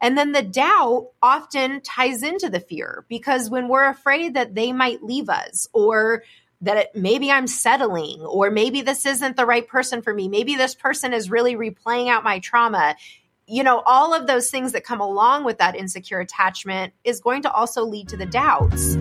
And then the doubt often ties into the fear because when we're afraid that they might leave us or that it, maybe I'm settling, or maybe this isn't the right person for me. Maybe this person is really replaying out my trauma. You know, all of those things that come along with that insecure attachment is going to also lead to the doubts.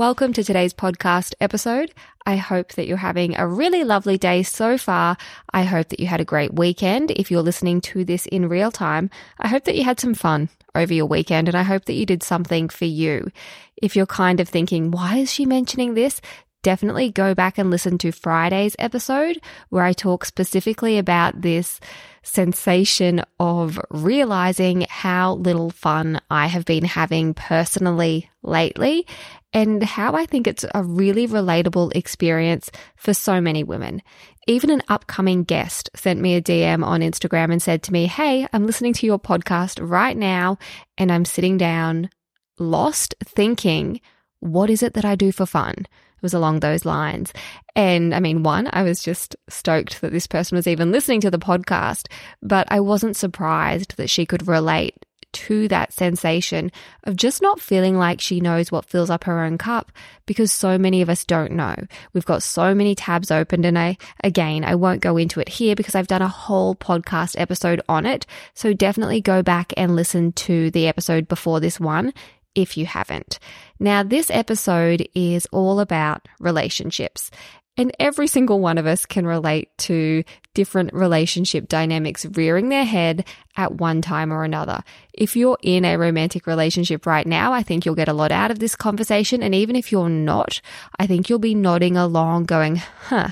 Welcome to today's podcast episode. I hope that you're having a really lovely day so far. I hope that you had a great weekend. If you're listening to this in real time, I hope that you had some fun over your weekend and I hope that you did something for you. If you're kind of thinking, why is she mentioning this? Definitely go back and listen to Friday's episode where I talk specifically about this sensation of realizing how little fun I have been having personally lately and how I think it's a really relatable experience for so many women. Even an upcoming guest sent me a DM on Instagram and said to me, Hey, I'm listening to your podcast right now and I'm sitting down lost thinking, what is it that I do for fun? It was along those lines. And I mean, one, I was just stoked that this person was even listening to the podcast, but I wasn't surprised that she could relate to that sensation of just not feeling like she knows what fills up her own cup because so many of us don't know. We've got so many tabs opened and I, again, I won't go into it here because I've done a whole podcast episode on it. So definitely go back and listen to the episode before this one if you haven't. Now, this episode is all about relationships. And every single one of us can relate to different relationship dynamics rearing their head at one time or another. If you're in a romantic relationship right now, I think you'll get a lot out of this conversation. And even if you're not, I think you'll be nodding along, going, huh,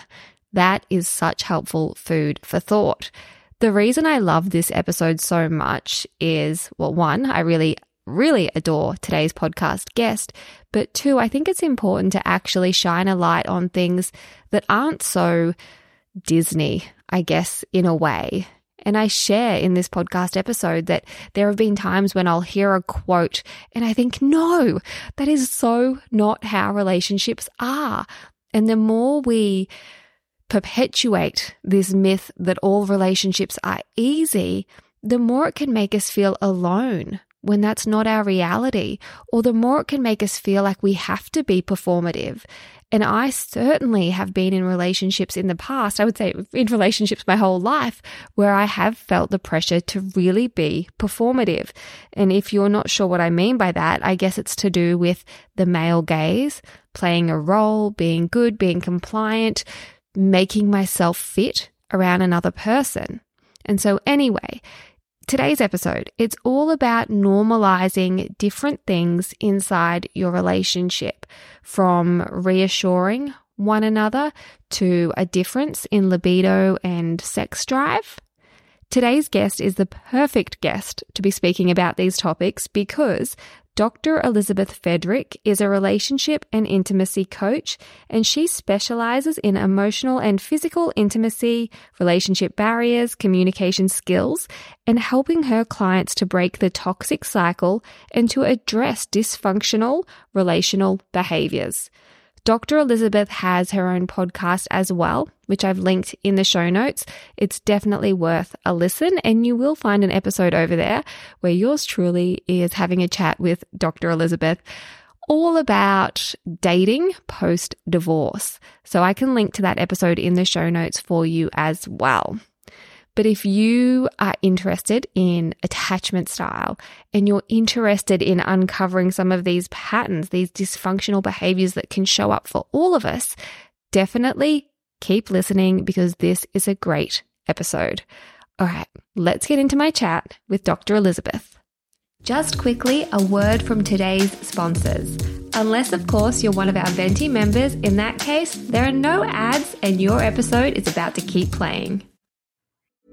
that is such helpful food for thought. The reason I love this episode so much is, well, one, I really really adore today's podcast guest. But two, I think it's important to actually shine a light on things that aren't so Disney, I guess, in a way. And I share in this podcast episode that there have been times when I'll hear a quote and I think, no, that is so not how relationships are. And the more we perpetuate this myth that all relationships are easy, the more it can make us feel alone when that's not our reality, or the more it can make us feel like we have to be performative. And I certainly have been in relationships in the past, I would say in relationships my whole life, where I have felt the pressure to really be performative. And if you're not sure what I mean by that, I guess it's to do with the male gaze, playing a role, being good, being compliant, making myself fit around another person. And so, anyway, Today's episode, it's all about normalizing different things inside your relationship from reassuring one another to a difference in libido and sex drive. Today's guest is the perfect guest to be speaking about these topics because Dr. Elizabeth Fedrick is a relationship and intimacy coach, and she specializes in emotional and physical intimacy, relationship barriers, communication skills, and helping her clients to break the toxic cycle and to address dysfunctional relational behaviors. Dr. Elizabeth has her own podcast as well, which I've linked in the show notes. It's definitely worth a listen, and you will find an episode over there where yours truly is having a chat with Dr. Elizabeth all about dating post divorce. So I can link to that episode in the show notes for you as well. But if you are interested in attachment style and you're interested in uncovering some of these patterns, these dysfunctional behaviors that can show up for all of us, definitely keep listening because this is a great episode. All right, let's get into my chat with Dr. Elizabeth. Just quickly, a word from today's sponsors. Unless, of course, you're one of our Venti members, in that case, there are no ads and your episode is about to keep playing.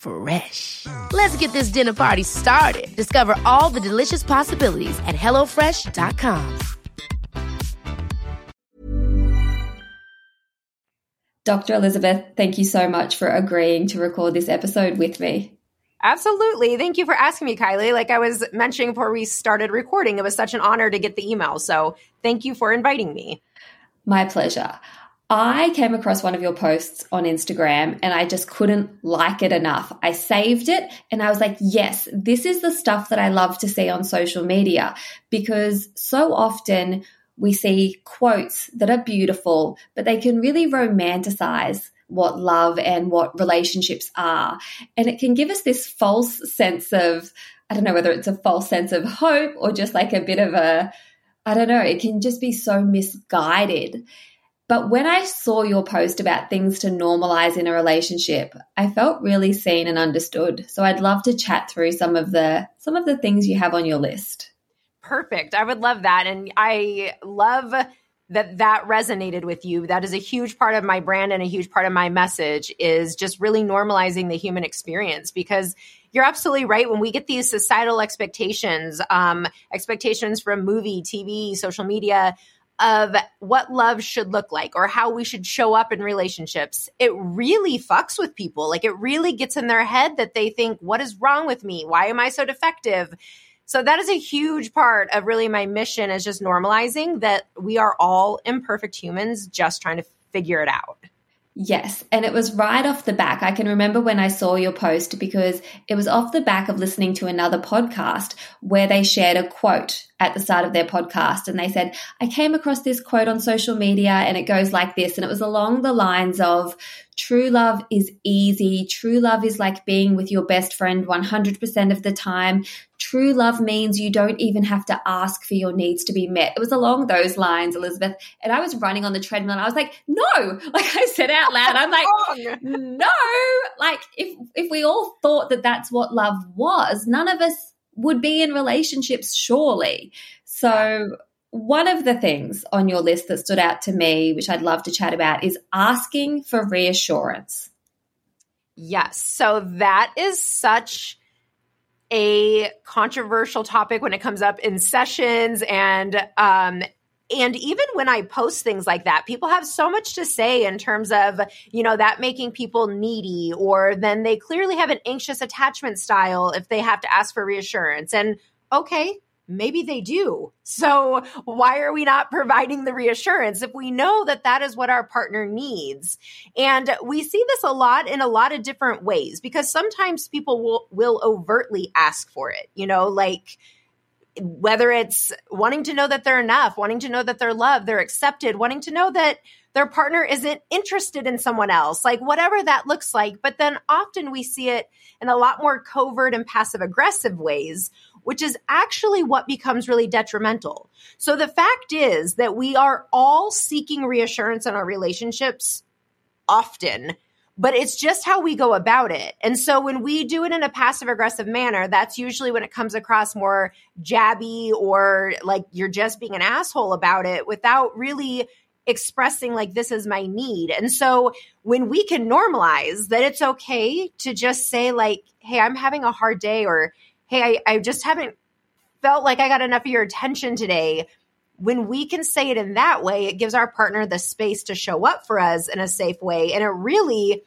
Fresh. Let's get this dinner party started. Discover all the delicious possibilities at hellofresh.com. Dr. Elizabeth, thank you so much for agreeing to record this episode with me. Absolutely. Thank you for asking me, Kylie. Like I was mentioning before we started recording, it was such an honor to get the email. So thank you for inviting me. My pleasure. I came across one of your posts on Instagram and I just couldn't like it enough. I saved it and I was like, yes, this is the stuff that I love to see on social media because so often we see quotes that are beautiful, but they can really romanticize what love and what relationships are. And it can give us this false sense of, I don't know whether it's a false sense of hope or just like a bit of a, I don't know, it can just be so misguided. But when I saw your post about things to normalize in a relationship, I felt really seen and understood. So I'd love to chat through some of the some of the things you have on your list perfect. I would love that. And I love that that resonated with you. That is a huge part of my brand and a huge part of my message is just really normalizing the human experience because you're absolutely right. When we get these societal expectations, um, expectations from movie, TV, social media, of what love should look like or how we should show up in relationships, it really fucks with people. Like it really gets in their head that they think, what is wrong with me? Why am I so defective? So that is a huge part of really my mission is just normalizing that we are all imperfect humans just trying to figure it out. Yes. And it was right off the back. I can remember when I saw your post because it was off the back of listening to another podcast where they shared a quote at the start of their podcast. And they said, I came across this quote on social media and it goes like this. And it was along the lines of true love is easy. True love is like being with your best friend 100% of the time. True love means you don't even have to ask for your needs to be met. It was along those lines, Elizabeth. And I was running on the treadmill and I was like, no, like I said out loud, I'm like, no, like if, if we all thought that that's what love was, none of us would be in relationships, surely. So, one of the things on your list that stood out to me, which I'd love to chat about, is asking for reassurance. Yes. So, that is such a controversial topic when it comes up in sessions and um, and even when I post things like that, people have so much to say in terms of, you know, that making people needy, or then they clearly have an anxious attachment style if they have to ask for reassurance. And okay, maybe they do. So why are we not providing the reassurance if we know that that is what our partner needs? And we see this a lot in a lot of different ways because sometimes people will, will overtly ask for it, you know, like, whether it's wanting to know that they're enough, wanting to know that they're loved, they're accepted, wanting to know that their partner isn't interested in someone else, like whatever that looks like. But then often we see it in a lot more covert and passive aggressive ways, which is actually what becomes really detrimental. So the fact is that we are all seeking reassurance in our relationships often but it's just how we go about it. And so when we do it in a passive aggressive manner, that's usually when it comes across more jabby or like you're just being an asshole about it without really expressing like this is my need. And so when we can normalize that it's okay to just say like, hey, I'm having a hard day or hey, I, I just haven't felt like I got enough of your attention today when we can say it in that way, it gives our partner the space to show up for us in a safe way. And it really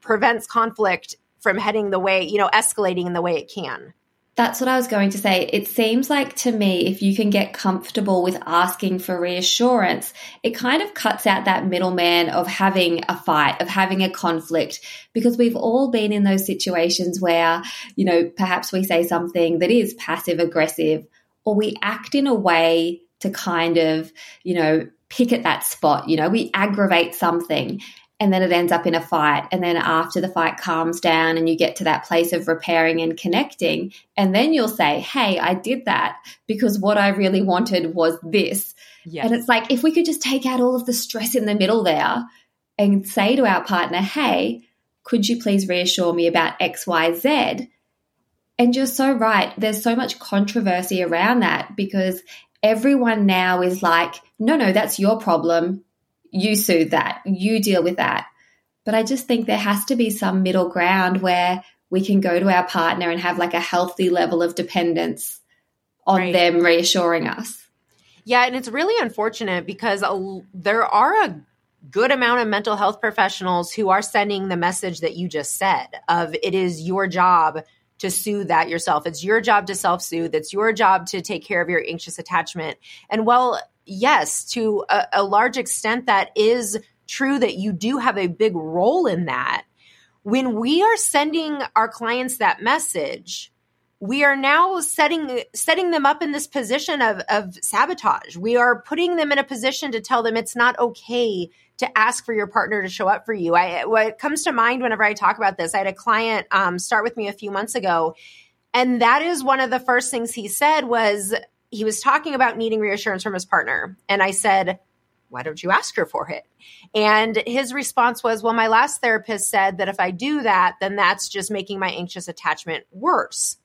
prevents conflict from heading the way, you know, escalating in the way it can. That's what I was going to say. It seems like to me, if you can get comfortable with asking for reassurance, it kind of cuts out that middleman of having a fight, of having a conflict, because we've all been in those situations where, you know, perhaps we say something that is passive aggressive or we act in a way to kind of, you know, pick at that spot. You know, we aggravate something and then it ends up in a fight. And then after the fight calms down and you get to that place of repairing and connecting, and then you'll say, Hey, I did that because what I really wanted was this. Yes. And it's like, if we could just take out all of the stress in the middle there and say to our partner, hey, could you please reassure me about XYZ? And you're so right. There's so much controversy around that because everyone now is like, no, no, that's your problem. You soothe that. You deal with that. But I just think there has to be some middle ground where we can go to our partner and have like a healthy level of dependence on right. them reassuring us. Yeah, and it's really unfortunate because there are a good amount of mental health professionals who are sending the message that you just said of it is your job to soothe that yourself. It's your job to self soothe. It's your job to take care of your anxious attachment. And well, yes, to a, a large extent, that is true that you do have a big role in that. When we are sending our clients that message, we are now setting setting them up in this position of, of sabotage. We are putting them in a position to tell them it's not okay to ask for your partner to show up for you. I what comes to mind whenever I talk about this, I had a client um, start with me a few months ago, and that is one of the first things he said was he was talking about needing reassurance from his partner, and I said, "Why don't you ask her for it?" And his response was, "Well, my last therapist said that if I do that, then that's just making my anxious attachment worse."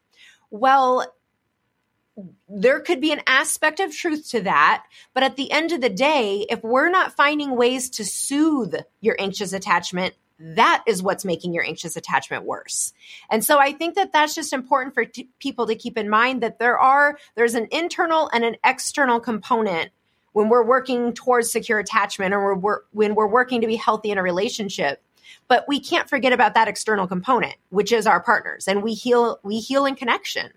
Well, there could be an aspect of truth to that. But at the end of the day, if we're not finding ways to soothe your anxious attachment, that is what's making your anxious attachment worse. And so I think that that's just important for t- people to keep in mind that there are, there's an internal and an external component when we're working towards secure attachment or we're, when we're working to be healthy in a relationship. But we can't forget about that external component, which is our partners. And we heal, we heal in connection.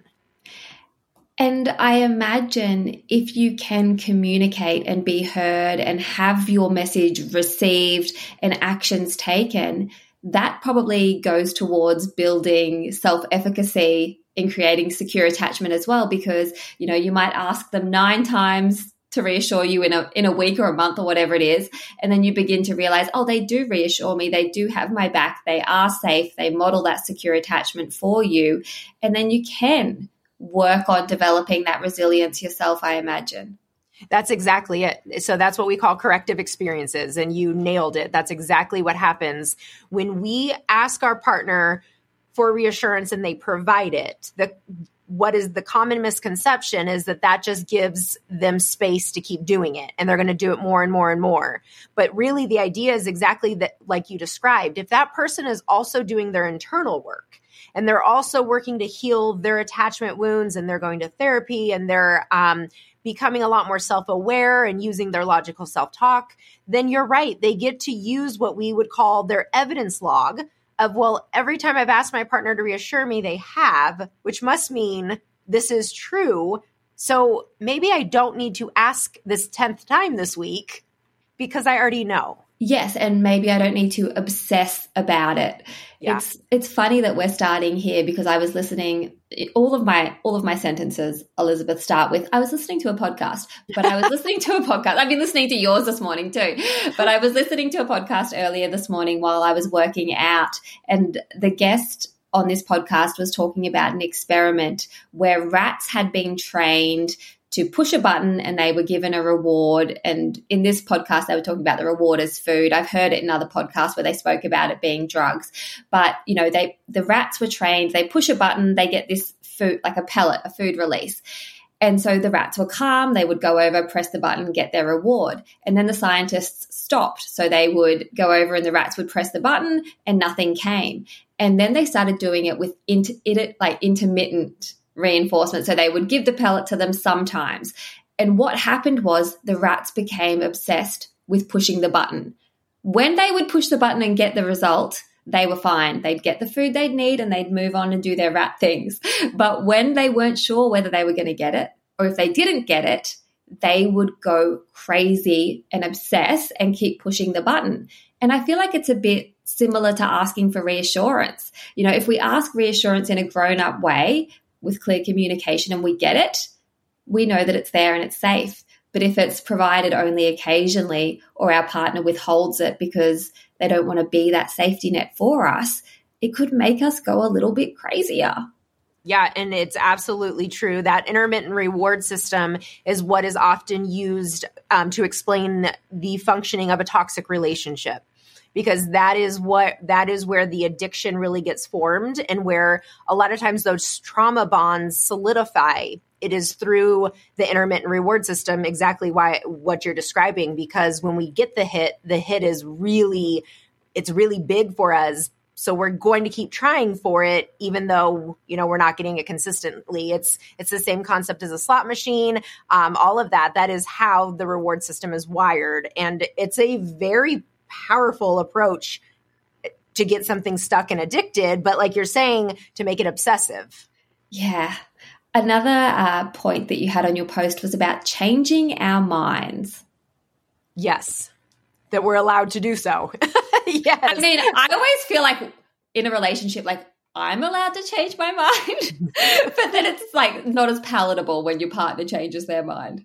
And I imagine if you can communicate and be heard and have your message received and actions taken, that probably goes towards building self efficacy in creating secure attachment as well. Because, you know, you might ask them nine times to reassure you in a in a week or a month or whatever it is and then you begin to realize oh they do reassure me. They do have my back. They are safe. They model that secure attachment for you. And then you can work on developing that resilience yourself, I imagine. That's exactly it. So that's what we call corrective experiences. And you nailed it. That's exactly what happens when we ask our partner for reassurance and they provide it. The what is the common misconception is that that just gives them space to keep doing it and they're going to do it more and more and more. But really the idea is exactly that like you described. If that person is also doing their internal work, and they're also working to heal their attachment wounds and they're going to therapy and they're um, becoming a lot more self-aware and using their logical self-talk. Then you're right they get to use what we would call their evidence log of well every time i've asked my partner to reassure me they have which must mean this is true. So maybe i don't need to ask this 10th time this week because i already know Yes, and maybe I don't need to obsess about it. Yeah. It's it's funny that we're starting here because I was listening all of my all of my sentences Elizabeth start with I was listening to a podcast, but I was listening to a podcast. I've been listening to yours this morning too. But I was listening to a podcast earlier this morning while I was working out and the guest on this podcast was talking about an experiment where rats had been trained to push a button and they were given a reward. And in this podcast, they were talking about the reward as food. I've heard it in other podcasts where they spoke about it being drugs. But, you know, they the rats were trained, they push a button, they get this food, like a pellet, a food release. And so the rats were calm, they would go over, press the button, get their reward. And then the scientists stopped. So they would go over and the rats would press the button and nothing came. And then they started doing it with inter- it, like intermittent reinforcement. So they would give the pellet to them sometimes. And what happened was the rats became obsessed with pushing the button. When they would push the button and get the result, they were fine. They'd get the food they'd need and they'd move on and do their rat things. But when they weren't sure whether they were going to get it or if they didn't get it, they would go crazy and obsess and keep pushing the button. And I feel like it's a bit similar to asking for reassurance. You know, if we ask reassurance in a grown up way, with clear communication and we get it, we know that it's there and it's safe. But if it's provided only occasionally or our partner withholds it because they don't want to be that safety net for us, it could make us go a little bit crazier. Yeah, and it's absolutely true. That intermittent reward system is what is often used um, to explain the functioning of a toxic relationship because that is what that is where the addiction really gets formed and where a lot of times those trauma bonds solidify. It is through the intermittent reward system exactly why what you're describing because when we get the hit the hit is really it's really big for us. So we're going to keep trying for it even though you know we're not getting it consistently. It's it's the same concept as a slot machine. Um, all of that that is how the reward system is wired. And it's a very powerful approach to get something stuck and addicted but like you're saying to make it obsessive yeah Another uh, point that you had on your post was about changing our minds. Yes, that we're allowed to do so. yes. I mean, I always feel like in a relationship, like I'm allowed to change my mind, but then it's like not as palatable when your partner changes their mind.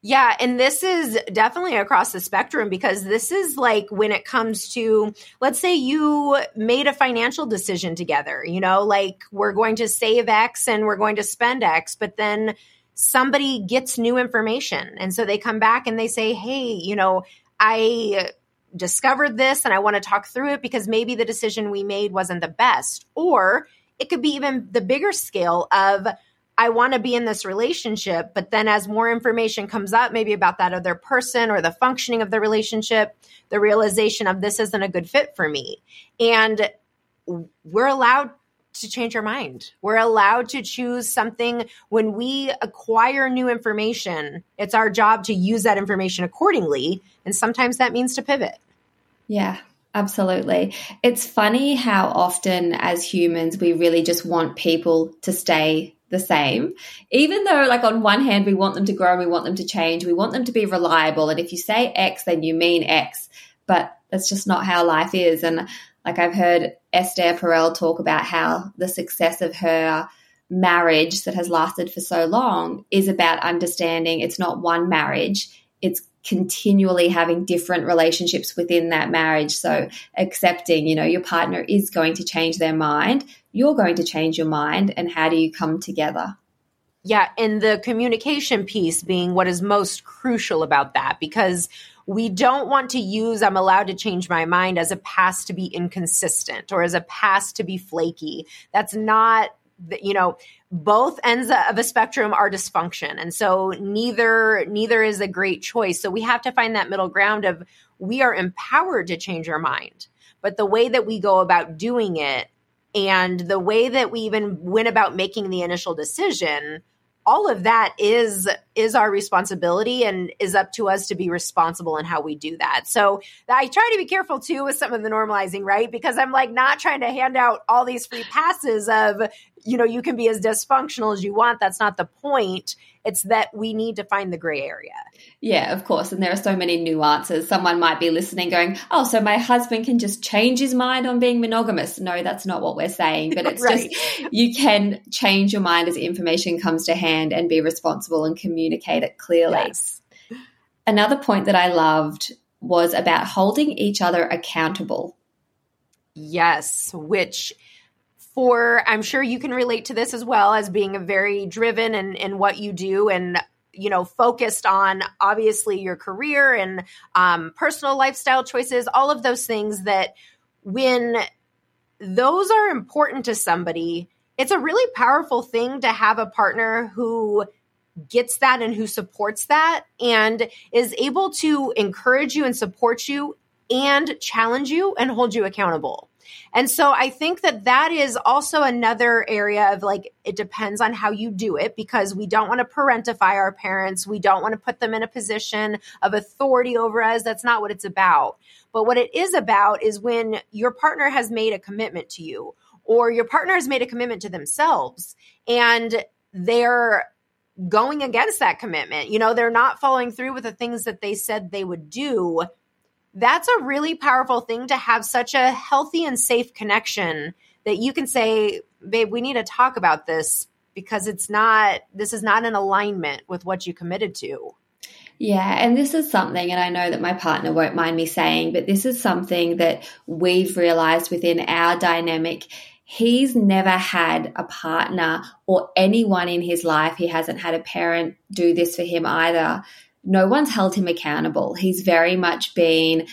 Yeah, and this is definitely across the spectrum because this is like when it comes to, let's say you made a financial decision together, you know, like we're going to save X and we're going to spend X, but then somebody gets new information. And so they come back and they say, hey, you know, I discovered this and I want to talk through it because maybe the decision we made wasn't the best. Or it could be even the bigger scale of, I want to be in this relationship. But then as more information comes up, maybe about that other person or the functioning of the relationship, the realization of this isn't a good fit for me. And we're allowed to change our mind. We're allowed to choose something when we acquire new information. It's our job to use that information accordingly. And sometimes that means to pivot. Yeah, Absolutely. It's funny how often as humans we really just want people to stay the same. Even though, like, on one hand, we want them to grow, and we want them to change, we want them to be reliable. And if you say X, then you mean X. But that's just not how life is. And like, I've heard Esther Perel talk about how the success of her marriage that has lasted for so long is about understanding it's not one marriage, it's continually having different relationships within that marriage. So accepting, you know, your partner is going to change their mind, you're going to change your mind, and how do you come together? Yeah, and the communication piece being what is most crucial about that because we don't want to use I'm allowed to change my mind as a pass to be inconsistent or as a pass to be flaky. That's not you know both ends of a spectrum are dysfunction. And so neither neither is a great choice. So we have to find that middle ground of we are empowered to change our mind. But the way that we go about doing it and the way that we even went about making the initial decision all of that is is our responsibility and is up to us to be responsible in how we do that. So I try to be careful too with some of the normalizing, right? Because I'm like not trying to hand out all these free passes of, you know, you can be as dysfunctional as you want. That's not the point. It's that we need to find the gray area. Yeah, of course. And there are so many nuances. Someone might be listening going, oh, so my husband can just change his mind on being monogamous. No, that's not what we're saying. But it's right. just you can change your mind as information comes to hand and be responsible and communicate it clearly. Yes. Another point that I loved was about holding each other accountable. Yes, which for I'm sure you can relate to this as well as being a very driven in, in what you do and you know focused on obviously your career and um, personal lifestyle choices all of those things that when those are important to somebody it's a really powerful thing to have a partner who gets that and who supports that and is able to encourage you and support you and challenge you and hold you accountable and so I think that that is also another area of like, it depends on how you do it because we don't want to parentify our parents. We don't want to put them in a position of authority over us. That's not what it's about. But what it is about is when your partner has made a commitment to you or your partner has made a commitment to themselves and they're going against that commitment. You know, they're not following through with the things that they said they would do that's a really powerful thing to have such a healthy and safe connection that you can say, babe, we need to talk about this because it's not, this is not in alignment with what you committed to. Yeah, and this is something, and I know that my partner won't mind me saying, but this is something that we've realized within our dynamic. He's never had a partner or anyone in his life, he hasn't had a parent do this for him either, no one's held him accountable. He's very much been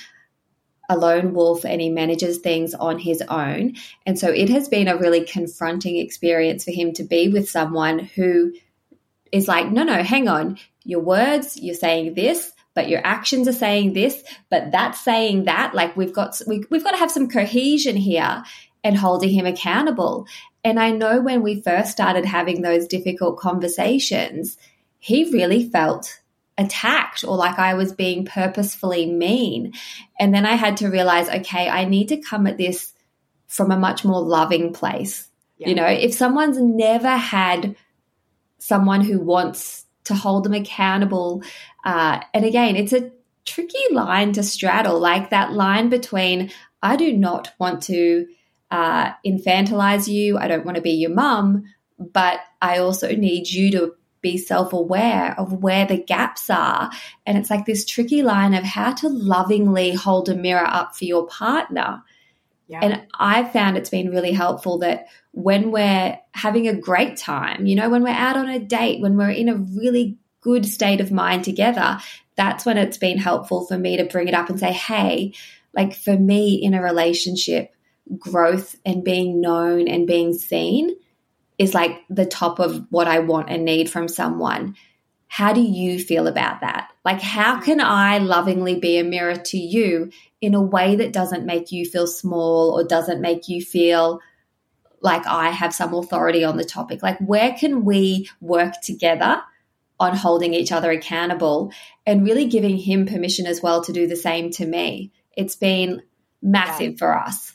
a lone wolf and he manages things on his own. And so it has been a really confronting experience for him to be with someone who is like, no, no, hang on. Your words, you're saying this, but your actions are saying this, but that's saying that. Like we've got we, we've got to have some cohesion here and holding him accountable. And I know when we first started having those difficult conversations, he really felt attacked or like I was being purposefully mean. And then I had to realize, okay, I need to come at this from a much more loving place. Yeah. You know, if someone's never had someone who wants to hold them accountable, uh, and again, it's a tricky line to straddle, like that line between I do not want to uh, infantilize you, I don't want to be your mum, but I also need you to be self aware of where the gaps are. And it's like this tricky line of how to lovingly hold a mirror up for your partner. Yeah. And I've found it's been really helpful that when we're having a great time, you know, when we're out on a date, when we're in a really good state of mind together, that's when it's been helpful for me to bring it up and say, hey, like for me in a relationship, growth and being known and being seen is like the top of what I want and need from someone. How do you feel about that? Like, how can I lovingly be a mirror to you in a way that doesn't make you feel small or doesn't make you feel like I have some authority on the topic? Like, where can we work together on holding each other accountable and really giving him permission as well to do the same to me? It's been massive yeah. for us.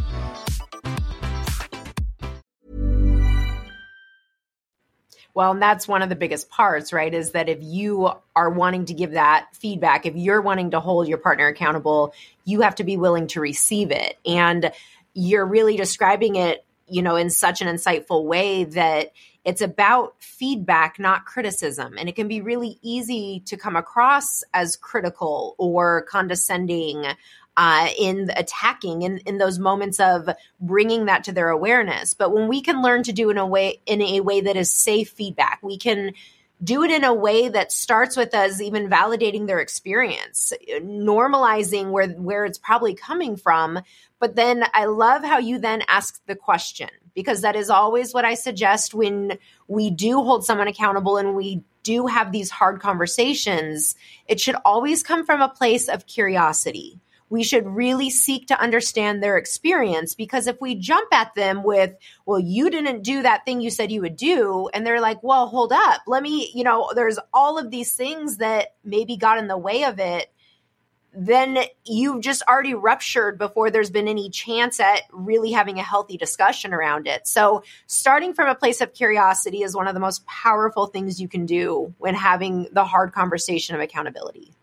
Well, and that's one of the biggest parts, right? Is that if you are wanting to give that feedback, if you're wanting to hold your partner accountable, you have to be willing to receive it. And you're really describing it, you know, in such an insightful way that it's about feedback, not criticism. And it can be really easy to come across as critical or condescending uh, in attacking in, in those moments of bringing that to their awareness. But when we can learn to do in a way in a way that is safe feedback, we can do it in a way that starts with us even validating their experience, normalizing where where it's probably coming from. But then I love how you then ask the question because that is always what I suggest when we do hold someone accountable and we do have these hard conversations. It should always come from a place of curiosity we should really seek to understand their experience because if we jump at them with, well, you didn't do that thing you said you would do, and they're like, well, hold up, let me, you know, there's all of these things that maybe got in the way of it then you've just already ruptured before there's been any chance at really having a healthy discussion around it. So, starting from a place of curiosity is one of the most powerful things you can do when having the hard conversation of accountability.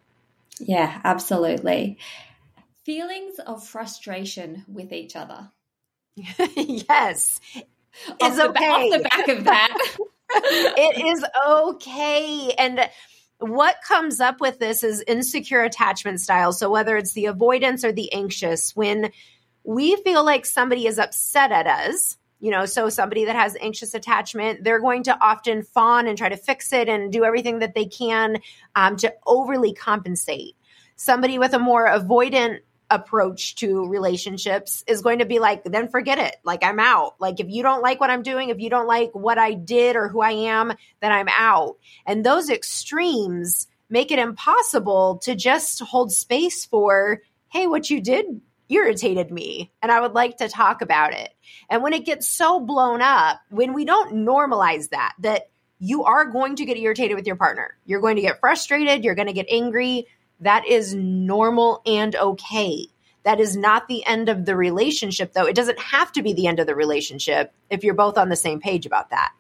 Yeah, absolutely feelings of frustration with each other. yes. It's off okay. The, off the back of that. it is okay. And what comes up with this is insecure attachment style. So whether it's the avoidance or the anxious, when we feel like somebody is upset at us, you know, so somebody that has anxious attachment, they're going to often fawn and try to fix it and do everything that they can um, to overly compensate. Somebody with a more avoidant approach to relationships is going to be like, then forget it. Like, I'm out. Like, if you don't like what I'm doing, if you don't like what I did or who I am, then I'm out. And those extremes make it impossible to just hold space for, hey, what you did irritated me and I would like to talk about it. And when it gets so blown up, when we don't normalize that, that you are going to get irritated with your partner, you're going to get frustrated, you're going to get angry that is normal and okay. That is not the end of the relationship, though. It doesn't have to be the end of the relationship if you're both on the same page about that.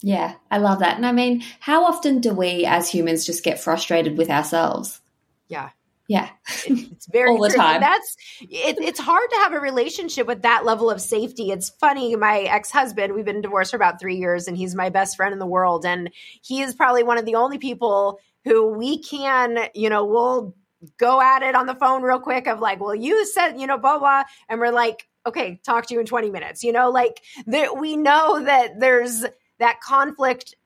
Yeah, I love that. And I mean, how often do we as humans just get frustrated with ourselves? Yeah. Yeah. it's very all the true. time. That's it, it's hard to have a relationship with that level of safety. It's funny. My ex husband, we've been divorced for about three years, and he's my best friend in the world, and he is probably one of the only people who we can, you know, we'll go at it on the phone real quick of like, well, you said, you know, blah blah, and we're like, okay, talk to you in twenty minutes. You know, like that. We know that there's that conflict.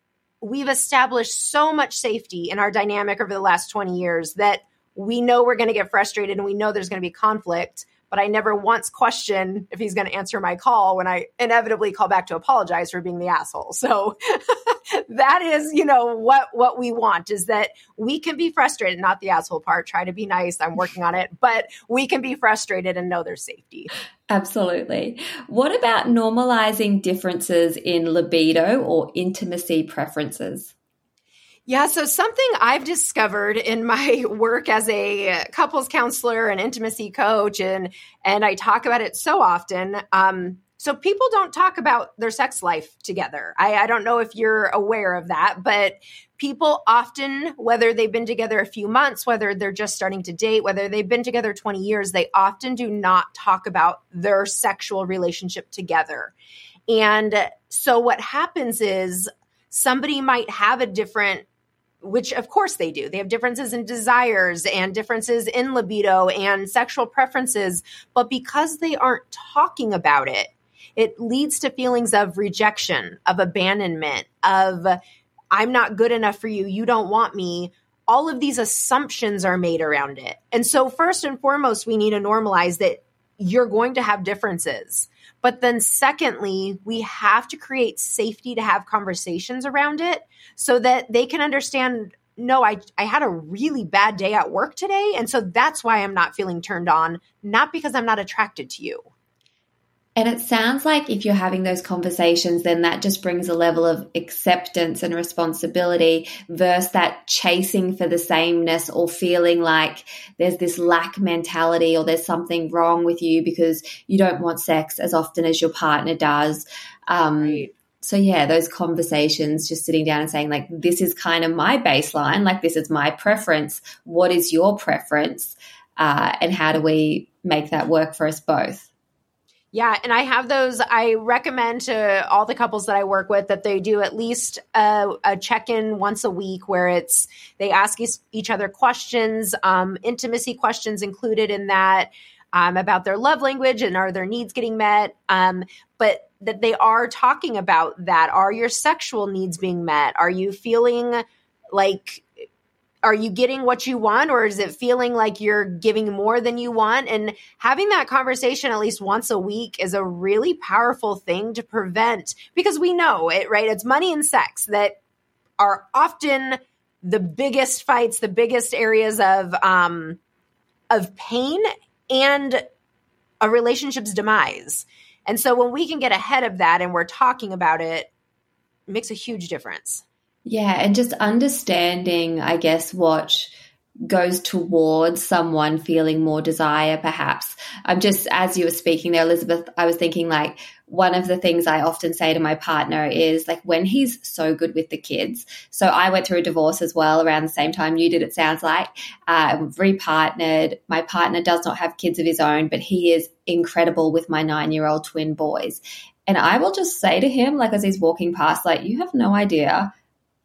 We've established so much safety in our dynamic over the last 20 years that we know we're going to get frustrated and we know there's going to be conflict but I never once question if he's going to answer my call when I inevitably call back to apologize for being the asshole. So that is, you know, what what we want is that we can be frustrated, not the asshole part, try to be nice, I'm working on it, but we can be frustrated and know there's safety. Absolutely. What about normalizing differences in libido or intimacy preferences? Yeah, so something I've discovered in my work as a couples counselor and intimacy coach, and and I talk about it so often. Um, so people don't talk about their sex life together. I, I don't know if you're aware of that, but people often, whether they've been together a few months, whether they're just starting to date, whether they've been together 20 years, they often do not talk about their sexual relationship together. And so what happens is somebody might have a different which of course they do. They have differences in desires and differences in libido and sexual preferences. But because they aren't talking about it, it leads to feelings of rejection, of abandonment, of I'm not good enough for you, you don't want me. All of these assumptions are made around it. And so, first and foremost, we need to normalize that you're going to have differences. But then, secondly, we have to create safety to have conversations around it so that they can understand no, I, I had a really bad day at work today. And so that's why I'm not feeling turned on, not because I'm not attracted to you. And it sounds like if you're having those conversations, then that just brings a level of acceptance and responsibility versus that chasing for the sameness or feeling like there's this lack mentality or there's something wrong with you because you don't want sex as often as your partner does. Um, right. So, yeah, those conversations, just sitting down and saying, like, this is kind of my baseline, like, this is my preference. What is your preference? Uh, and how do we make that work for us both? Yeah, and I have those. I recommend to all the couples that I work with that they do at least a, a check in once a week where it's they ask each other questions, um, intimacy questions included in that. Um, about their love language and are their needs getting met um, but that they are talking about that are your sexual needs being met are you feeling like are you getting what you want or is it feeling like you're giving more than you want? And having that conversation at least once a week is a really powerful thing to prevent because we know it right? It's money and sex that are often the biggest fights the biggest areas of um of pain and a relationship's demise. And so when we can get ahead of that and we're talking about it, it makes a huge difference yeah, and just understanding, I guess, what goes towards someone feeling more desire, perhaps. I'm just, as you were speaking there, Elizabeth, I was thinking like, one of the things I often say to my partner is like when he's so good with the kids. So I went through a divorce as well around the same time you did, it sounds like. Uh, repartnered. My partner does not have kids of his own, but he is incredible with my nine year old twin boys. And I will just say to him, like as he's walking past, like, you have no idea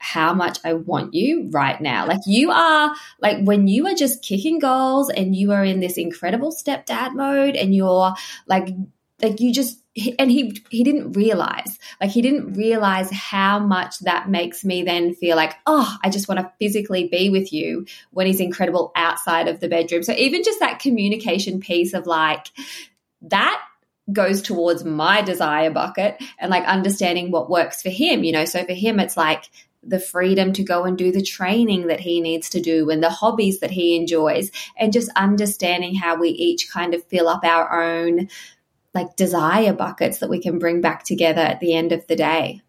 how much I want you right now. Like you are like when you are just kicking goals and you are in this incredible stepdad mode and you're like like you just and he he didn't realize like he didn't realize how much that makes me then feel like oh I just want to physically be with you when he's incredible outside of the bedroom. So even just that communication piece of like that goes towards my desire bucket and like understanding what works for him, you know. So for him, it's like the freedom to go and do the training that he needs to do and the hobbies that he enjoys and just understanding how we each kind of fill up our own like desire buckets that we can bring back together at the end of the day.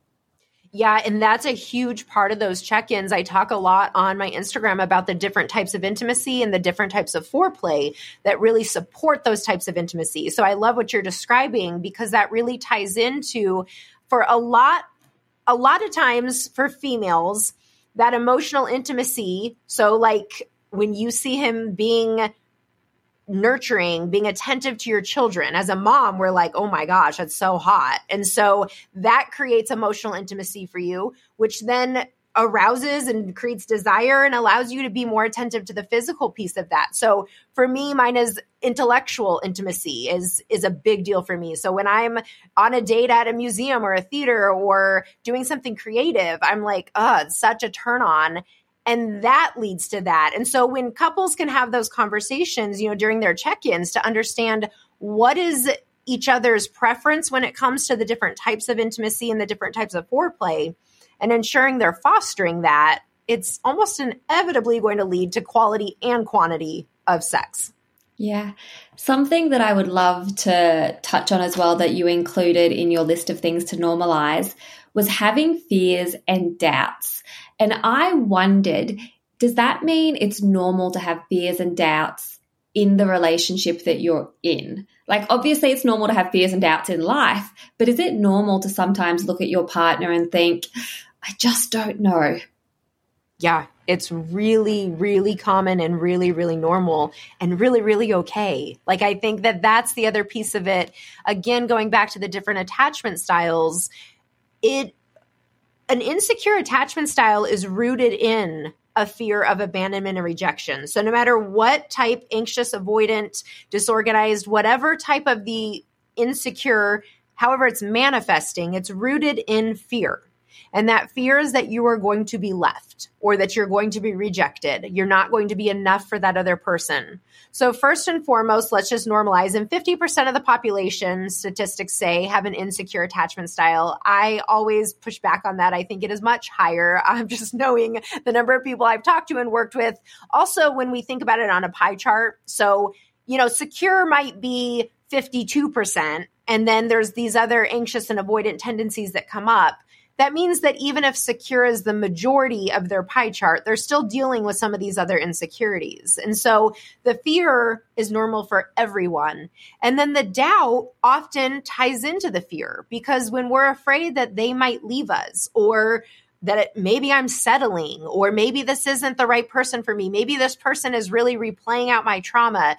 Yeah, and that's a huge part of those check ins. I talk a lot on my Instagram about the different types of intimacy and the different types of foreplay that really support those types of intimacy. So I love what you're describing because that really ties into, for a lot a lot of times for females, that emotional intimacy, so like when you see him being nurturing, being attentive to your children. As a mom, we're like, oh my gosh, that's so hot. And so that creates emotional intimacy for you, which then arouses and creates desire and allows you to be more attentive to the physical piece of that. So for me, mine is intellectual intimacy is is a big deal for me. So when I'm on a date at a museum or a theater or doing something creative, I'm like, oh, it's such a turn on. And that leads to that. And so when couples can have those conversations, you know, during their check-ins to understand what is each other's preference when it comes to the different types of intimacy and the different types of foreplay, and ensuring they're fostering that, it's almost inevitably going to lead to quality and quantity of sex. Yeah. Something that I would love to touch on as well that you included in your list of things to normalize was having fears and doubts. And I wondered, does that mean it's normal to have fears and doubts in the relationship that you're in? Like, obviously, it's normal to have fears and doubts in life, but is it normal to sometimes look at your partner and think, I just don't know. Yeah, it's really, really common and really, really normal and really, really okay. Like, I think that that's the other piece of it. Again, going back to the different attachment styles, it, an insecure attachment style is rooted in a fear of abandonment and rejection. So, no matter what type, anxious, avoidant, disorganized, whatever type of the insecure, however it's manifesting, it's rooted in fear. And that fear is that you are going to be left or that you're going to be rejected. You're not going to be enough for that other person. So, first and foremost, let's just normalize. And 50% of the population, statistics say, have an insecure attachment style. I always push back on that. I think it is much higher. I'm just knowing the number of people I've talked to and worked with. Also, when we think about it on a pie chart, so, you know, secure might be 52%. And then there's these other anxious and avoidant tendencies that come up that means that even if secure is the majority of their pie chart, they're still dealing with some of these other insecurities. And so the fear is normal for everyone. And then the doubt often ties into the fear because when we're afraid that they might leave us or that it, maybe I'm settling, or maybe this isn't the right person for me. Maybe this person is really replaying out my trauma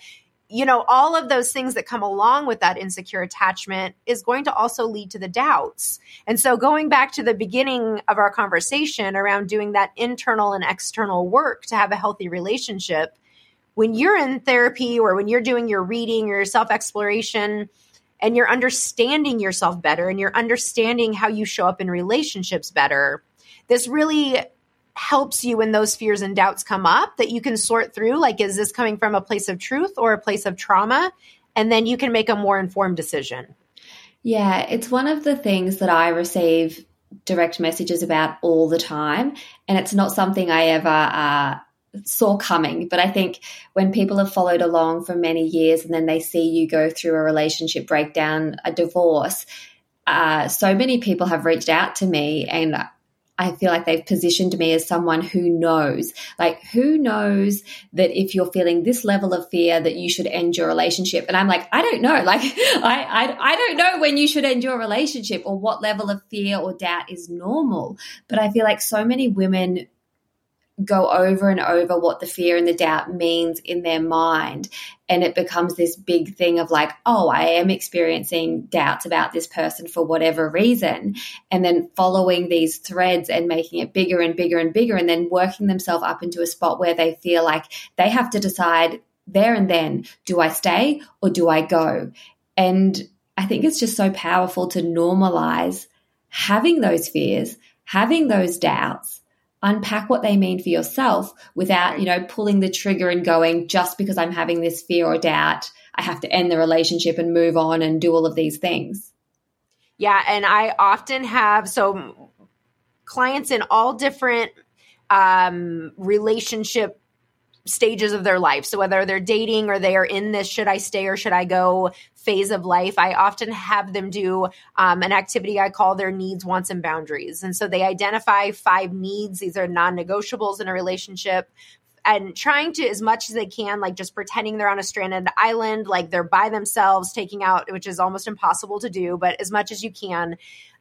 you know, all of those things that come along with that insecure attachment is going to also lead to the doubts. And so, going back to the beginning of our conversation around doing that internal and external work to have a healthy relationship, when you're in therapy or when you're doing your reading or your self exploration, and you're understanding yourself better and you're understanding how you show up in relationships better, this really helps you when those fears and doubts come up that you can sort through like is this coming from a place of truth or a place of trauma? And then you can make a more informed decision. Yeah it's one of the things that i receive direct messages about all the time. And it's not something i ever uh, saw coming. But i think when people have followed along for many years and then they see you go through a relationship breakdown a divorce uh, so many people have reached out to me and I feel like they've positioned me as someone who knows. Like, who knows that if you're feeling this level of fear that you should end your relationship? And I'm like, I don't know. Like, I, I, I don't know when you should end your relationship or what level of fear or doubt is normal. But I feel like so many women go over and over what the fear and the doubt means in their mind. And it becomes this big thing of like, oh, I am experiencing doubts about this person for whatever reason. And then following these threads and making it bigger and bigger and bigger, and then working themselves up into a spot where they feel like they have to decide there and then do I stay or do I go? And I think it's just so powerful to normalize having those fears, having those doubts unpack what they mean for yourself without, you know, pulling the trigger and going, just because I'm having this fear or doubt, I have to end the relationship and move on and do all of these things. Yeah. And I often have, so clients in all different um, relationship stages of their life. So whether they're dating or they are in this should I stay or should I go phase of life, I often have them do um, an activity I call their needs, wants, and boundaries. And so they identify five needs. These are non negotiables in a relationship. And trying to, as much as they can, like just pretending they're on a stranded island, like they're by themselves, taking out, which is almost impossible to do, but as much as you can,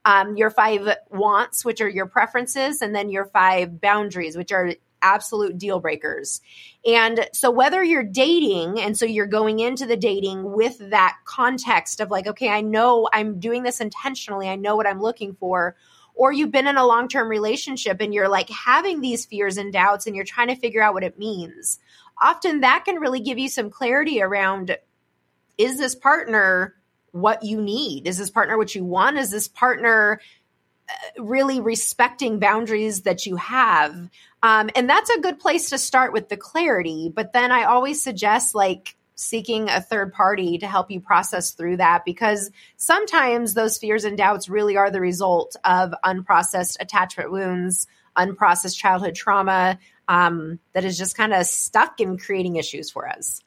um, your five wants, which are your preferences, and then your five boundaries, which are absolute deal breakers. And so whether you're dating and so you're going into the dating with that context of like, okay, I know I'm doing this intentionally. I know what I'm looking for. Or you've been in a long term relationship and you're like having these fears and doubts and you're trying to figure out what it means. Often that can really give you some clarity around is this partner what you need? Is this partner what you want? Is this partner uh, really respecting boundaries that you have? Um, and that's a good place to start with the clarity. But then I always suggest like seeking a third party to help you process through that because sometimes those fears and doubts really are the result of unprocessed attachment wounds, unprocessed childhood trauma um, that is just kind of stuck in creating issues for us.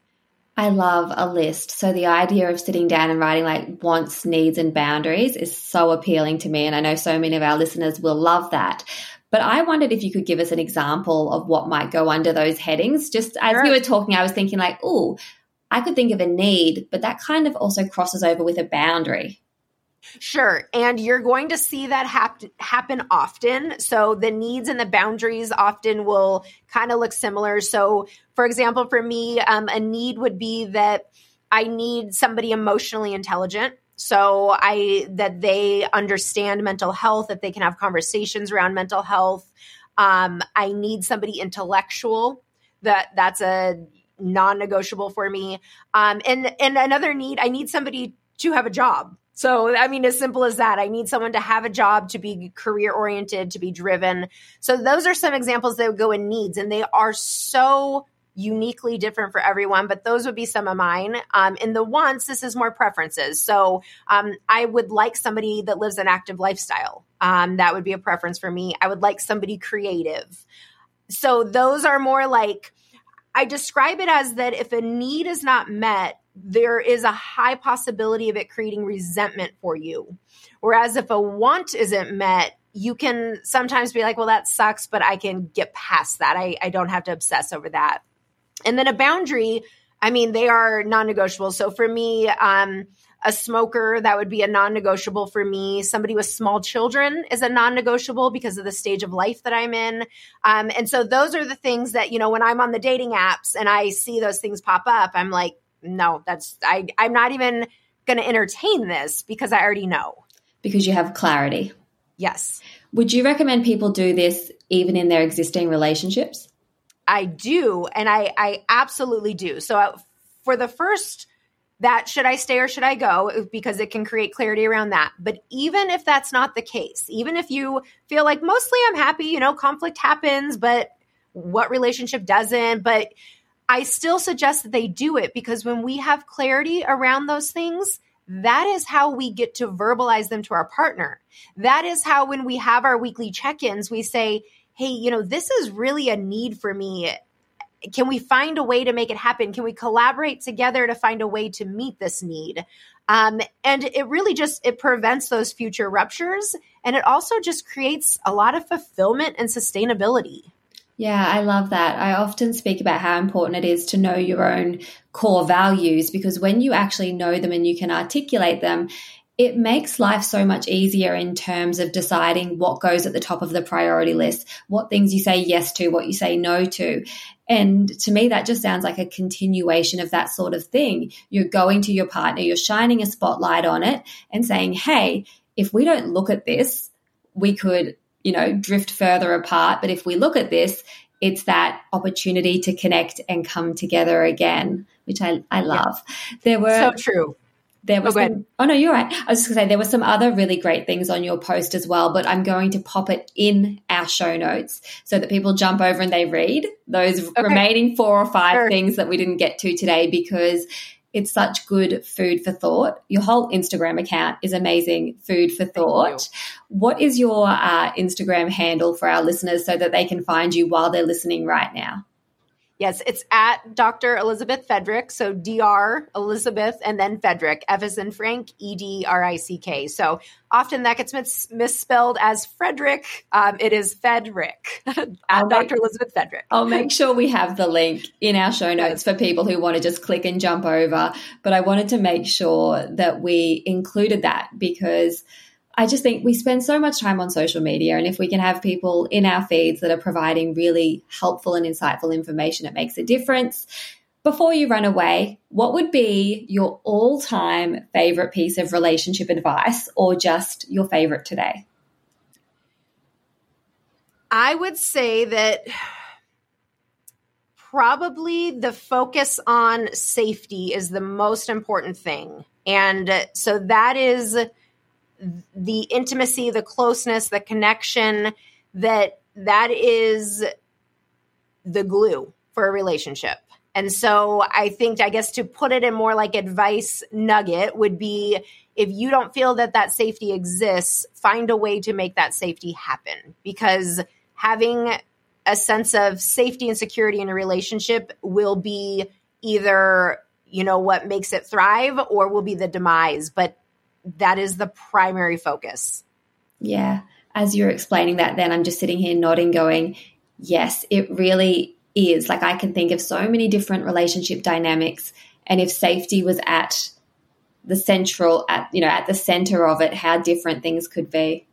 I love a list. So the idea of sitting down and writing like wants, needs, and boundaries is so appealing to me. And I know so many of our listeners will love that. But I wondered if you could give us an example of what might go under those headings. Just as sure. you were talking, I was thinking like, oh, I could think of a need, but that kind of also crosses over with a boundary. Sure. And you're going to see that hap- happen often. So the needs and the boundaries often will kind of look similar. So, for example, for me, um, a need would be that I need somebody emotionally intelligent. So I that they understand mental health, that they can have conversations around mental health. Um, I need somebody intellectual. That that's a non-negotiable for me. Um, and and another need, I need somebody to have a job. So, I mean, as simple as that. I need someone to have a job, to be career oriented, to be driven. So, those are some examples that would go in needs, and they are so uniquely different for everyone, but those would be some of mine. Um, in the wants, this is more preferences. So, um, I would like somebody that lives an active lifestyle. Um, that would be a preference for me. I would like somebody creative. So, those are more like, I describe it as that if a need is not met, there is a high possibility of it creating resentment for you. Whereas if a want isn't met, you can sometimes be like, well, that sucks, but I can get past that. I, I don't have to obsess over that. And then a boundary, I mean, they are non negotiable. So for me, um, a smoker, that would be a non negotiable for me. Somebody with small children is a non negotiable because of the stage of life that I'm in. Um, and so those are the things that, you know, when I'm on the dating apps and I see those things pop up, I'm like, no, that's I I'm not even going to entertain this because I already know. Because you have clarity. Yes. Would you recommend people do this even in their existing relationships? I do, and I I absolutely do. So uh, for the first that should I stay or should I go because it can create clarity around that. But even if that's not the case, even if you feel like mostly I'm happy, you know, conflict happens, but what relationship doesn't, but I still suggest that they do it because when we have clarity around those things, that is how we get to verbalize them to our partner. That is how, when we have our weekly check ins, we say, Hey, you know, this is really a need for me. Can we find a way to make it happen? Can we collaborate together to find a way to meet this need? Um, and it really just it prevents those future ruptures and it also just creates a lot of fulfillment and sustainability yeah, I love that. I often speak about how important it is to know your own core values because when you actually know them and you can articulate them, it makes life so much easier in terms of deciding what goes at the top of the priority list, what things you say yes to, what you say no to. And to me, that just sounds like a continuation of that sort of thing. You're going to your partner, you're shining a spotlight on it and saying, hey, if we don't look at this, we could you know, drift further apart. But if we look at this, it's that opportunity to connect and come together again, which I, I love. Yeah. There were so true. There was oh, some, oh no, you're right. I was just gonna say there were some other really great things on your post as well, but I'm going to pop it in our show notes so that people jump over and they read those okay. remaining four or five sure. things that we didn't get to today because it's such good food for thought. Your whole Instagram account is amazing food for thought. What is your uh, Instagram handle for our listeners so that they can find you while they're listening right now? Yes, it's at Dr. Elizabeth Fedrick. So Dr. Elizabeth and then Fedrick, F as in Frank, E D R I C K. So often that gets mis- misspelled as Frederick. Um, it is Fedrick at Dr. Elizabeth Fedrick. I'll make sure we have the link in our show notes for people who want to just click and jump over. But I wanted to make sure that we included that because I just think we spend so much time on social media, and if we can have people in our feeds that are providing really helpful and insightful information, it makes a difference. Before you run away, what would be your all time favorite piece of relationship advice or just your favorite today? I would say that probably the focus on safety is the most important thing. And so that is the intimacy, the closeness, the connection that that is the glue for a relationship. And so I think, I guess to put it in more like advice nugget would be if you don't feel that that safety exists, find a way to make that safety happen because having a sense of safety and security in a relationship will be either, you know, what makes it thrive or will be the demise. But that is the primary focus. Yeah. As you're explaining that, then I'm just sitting here nodding, going, yes, it really is. Like I can think of so many different relationship dynamics. And if safety was at the central, at, you know, at the center of it, how different things could be.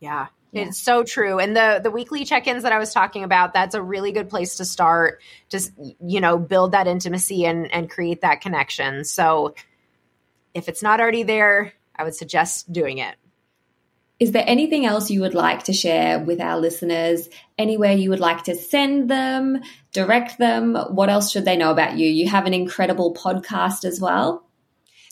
Yeah. Yeah. It's so true. And the the weekly check-ins that I was talking about, that's a really good place to start. Just you know, build that intimacy and and create that connection. So if it's not already there, I would suggest doing it. Is there anything else you would like to share with our listeners? Anywhere you would like to send them, direct them? What else should they know about you? You have an incredible podcast as well.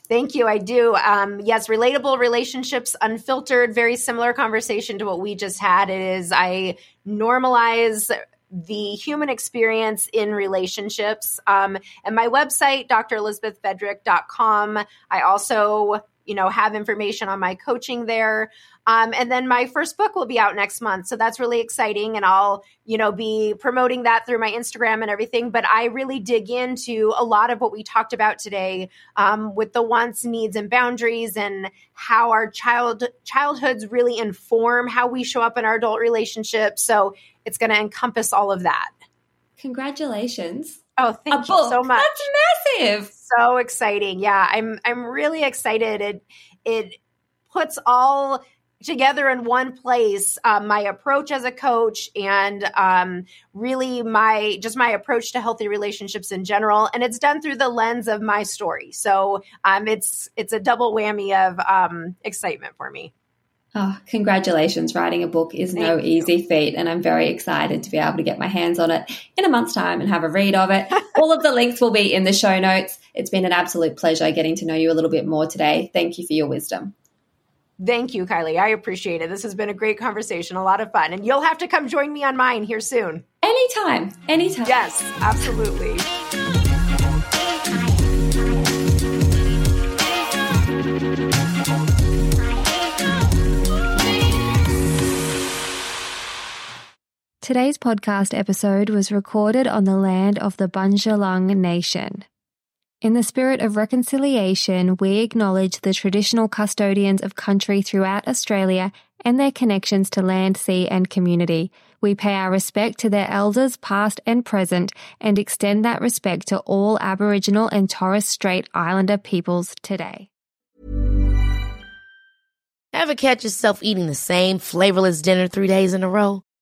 Thank you. I do. Um, yes, relatable relationships, unfiltered, very similar conversation to what we just had. It is I normalize the human experience in relationships. Um, and my website, drelizabethfedrick.com. I also you know, have information on my coaching there. Um, and then my first book will be out next month. So that's really exciting. And I'll, you know, be promoting that through my Instagram and everything. But I really dig into a lot of what we talked about today um, with the wants, needs, and boundaries and how our child childhoods really inform how we show up in our adult relationships. So it's going to encompass all of that. Congratulations. Oh, thank a you book. so much. That's massive. So exciting. Yeah, I'm I'm really excited. It it puts all together in one place um, my approach as a coach and um, really my just my approach to healthy relationships in general and it's done through the lens of my story so um, it's it's a double whammy of um, excitement for me Oh, congratulations. Writing a book is Thank no you. easy feat, and I'm very excited to be able to get my hands on it in a month's time and have a read of it. All of the links will be in the show notes. It's been an absolute pleasure getting to know you a little bit more today. Thank you for your wisdom. Thank you, Kylie. I appreciate it. This has been a great conversation, a lot of fun. And you'll have to come join me on mine here soon. Anytime. Anytime. Yes, absolutely. Today's podcast episode was recorded on the land of the Bundjalung Nation. In the spirit of reconciliation, we acknowledge the traditional custodians of country throughout Australia and their connections to land, sea, and community. We pay our respect to their elders, past and present, and extend that respect to all Aboriginal and Torres Strait Islander peoples today. Ever catch yourself eating the same flavorless dinner three days in a row?